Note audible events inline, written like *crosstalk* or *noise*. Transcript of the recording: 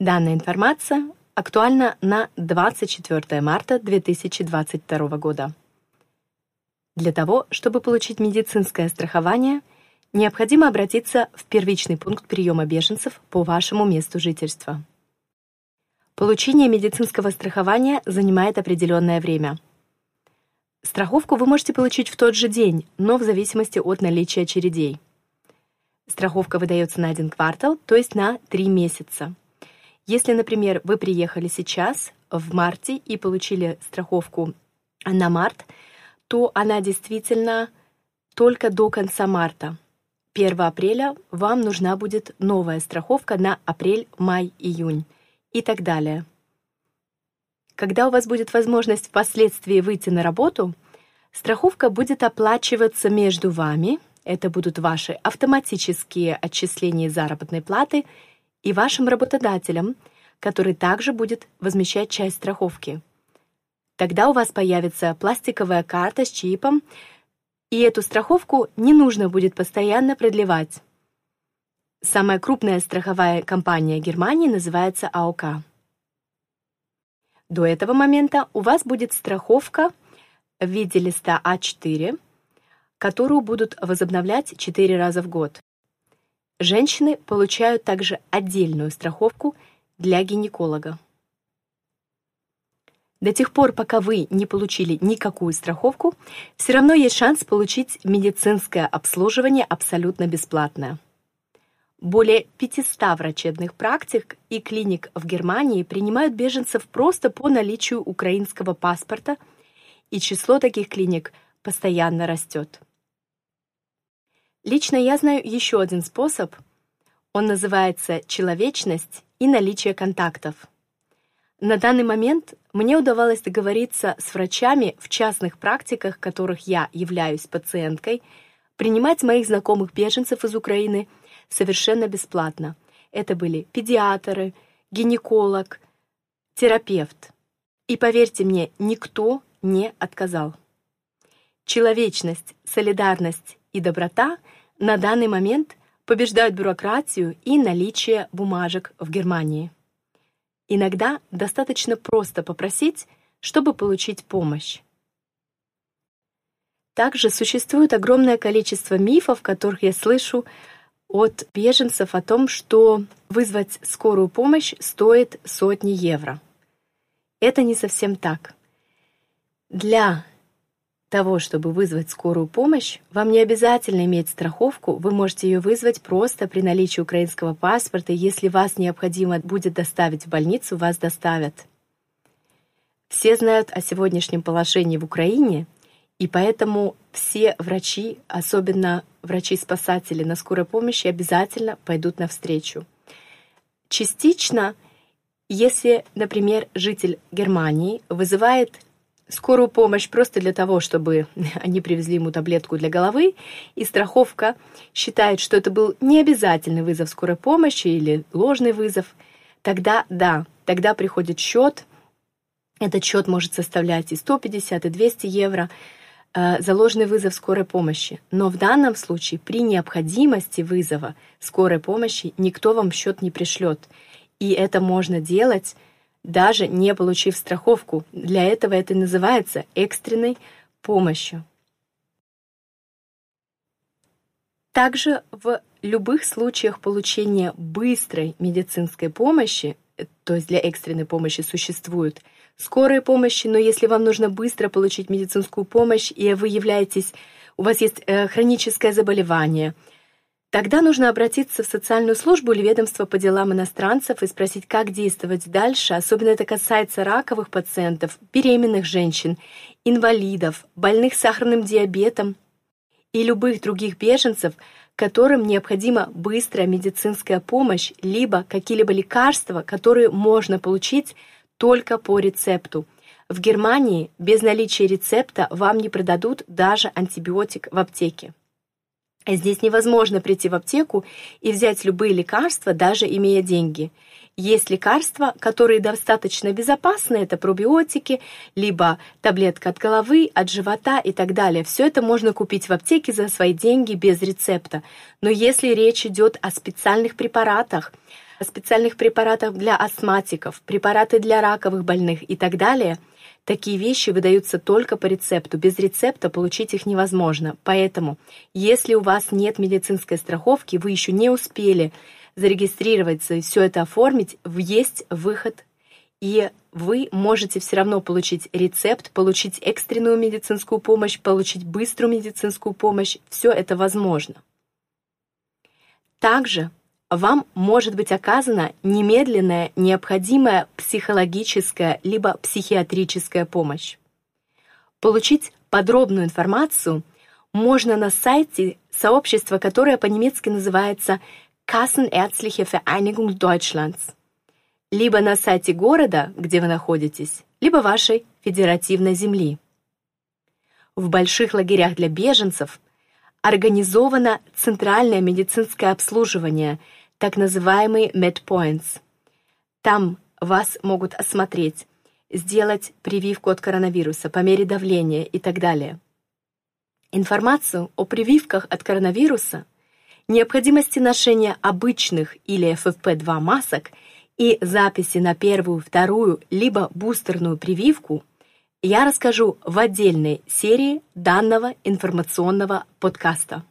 Данная информация актуальна на 24 марта 2022 года. Для того, чтобы получить медицинское страхование, необходимо обратиться в первичный пункт приема беженцев по вашему месту жительства. Получение медицинского страхования занимает определенное время. Страховку вы можете получить в тот же день, но в зависимости от наличия очередей. Страховка выдается на один квартал, то есть на три месяца. Если, например, вы приехали сейчас, в марте, и получили страховку на март, то она действительно только до конца марта. 1 апреля вам нужна будет новая страховка на апрель, май, июнь и так далее. Когда у вас будет возможность впоследствии выйти на работу, страховка будет оплачиваться между вами, это будут ваши автоматические отчисления заработной платы, и вашим работодателем, который также будет возмещать часть страховки. Тогда у вас появится пластиковая карта с чипом, и эту страховку не нужно будет постоянно продлевать. Самая крупная страховая компания Германии называется АОК. До этого момента у вас будет страховка в виде листа А4, которую будут возобновлять 4 раза в год. Женщины получают также отдельную страховку для гинеколога. До тех пор, пока вы не получили никакую страховку, все равно есть шанс получить медицинское обслуживание абсолютно бесплатное. Более 500 врачебных практик и клиник в Германии принимают беженцев просто по наличию украинского паспорта, и число таких клиник постоянно растет. Лично я знаю еще один способ. Он называется «человечность и наличие контактов». На данный момент мне удавалось договориться с врачами в частных практиках, которых я являюсь пациенткой, принимать моих знакомых беженцев из Украины – совершенно бесплатно. Это были педиатры, гинеколог, терапевт. И поверьте мне, никто не отказал. Человечность, солидарность и доброта на данный момент побеждают бюрократию и наличие бумажек в Германии. Иногда достаточно просто попросить, чтобы получить помощь. Также существует огромное количество мифов, которых я слышу от беженцев о том, что вызвать скорую помощь стоит сотни евро. Это не совсем так. Для того, чтобы вызвать скорую помощь, вам не обязательно иметь страховку, вы можете ее вызвать просто при наличии украинского паспорта, если вас необходимо будет доставить в больницу, вас доставят. Все знают о сегодняшнем положении в Украине, и поэтому все врачи, особенно врачи-спасатели на скорой помощи, обязательно пойдут навстречу. Частично, если, например, житель Германии вызывает скорую помощь просто для того, чтобы *laughs* они привезли ему таблетку для головы, и страховка считает, что это был необязательный вызов скорой помощи или ложный вызов, тогда да, тогда приходит счет. Этот счет может составлять и 150, и 200 евро – Э, заложенный вызов скорой помощи. Но в данном случае при необходимости вызова скорой помощи никто вам счет не пришлет. И это можно делать, даже не получив страховку. Для этого это называется экстренной помощью. Также в любых случаях получения быстрой медицинской помощи, то есть для экстренной помощи существуют скорой помощи, но если вам нужно быстро получить медицинскую помощь, и вы являетесь, у вас есть э, хроническое заболевание, тогда нужно обратиться в социальную службу или ведомство по делам иностранцев и спросить, как действовать дальше. Особенно это касается раковых пациентов, беременных женщин, инвалидов, больных сахарным диабетом и любых других беженцев, которым необходима быстрая медицинская помощь, либо какие-либо лекарства, которые можно получить только по рецепту. В Германии без наличия рецепта вам не продадут даже антибиотик в аптеке. Здесь невозможно прийти в аптеку и взять любые лекарства, даже имея деньги. Есть лекарства, которые достаточно безопасны, это пробиотики, либо таблетка от головы, от живота и так далее. Все это можно купить в аптеке за свои деньги без рецепта. Но если речь идет о специальных препаратах, специальных препаратов для астматиков, препараты для раковых больных и так далее, такие вещи выдаются только по рецепту. Без рецепта получить их невозможно. Поэтому, если у вас нет медицинской страховки, вы еще не успели зарегистрироваться и все это оформить, есть выход и вы можете все равно получить рецепт, получить экстренную медицинскую помощь, получить быструю медицинскую помощь. Все это возможно. Также вам может быть оказана немедленная, необходимая психологическая либо психиатрическая помощь. Получить подробную информацию можно на сайте сообщества, которое по-немецки называется Kassenärztliche Vereinigung Deutschlands либо на сайте города, где вы находитесь, либо вашей федеративной земли. В больших лагерях для беженцев организовано центральное медицинское обслуживание, так называемый MedPoints. Там вас могут осмотреть, сделать прививку от коронавируса, по мере давления и так далее. Информацию о прививках от коронавируса, необходимости ношения обычных или FFP2 масок – и записи на первую, вторую, либо бустерную прививку я расскажу в отдельной серии данного информационного подкаста.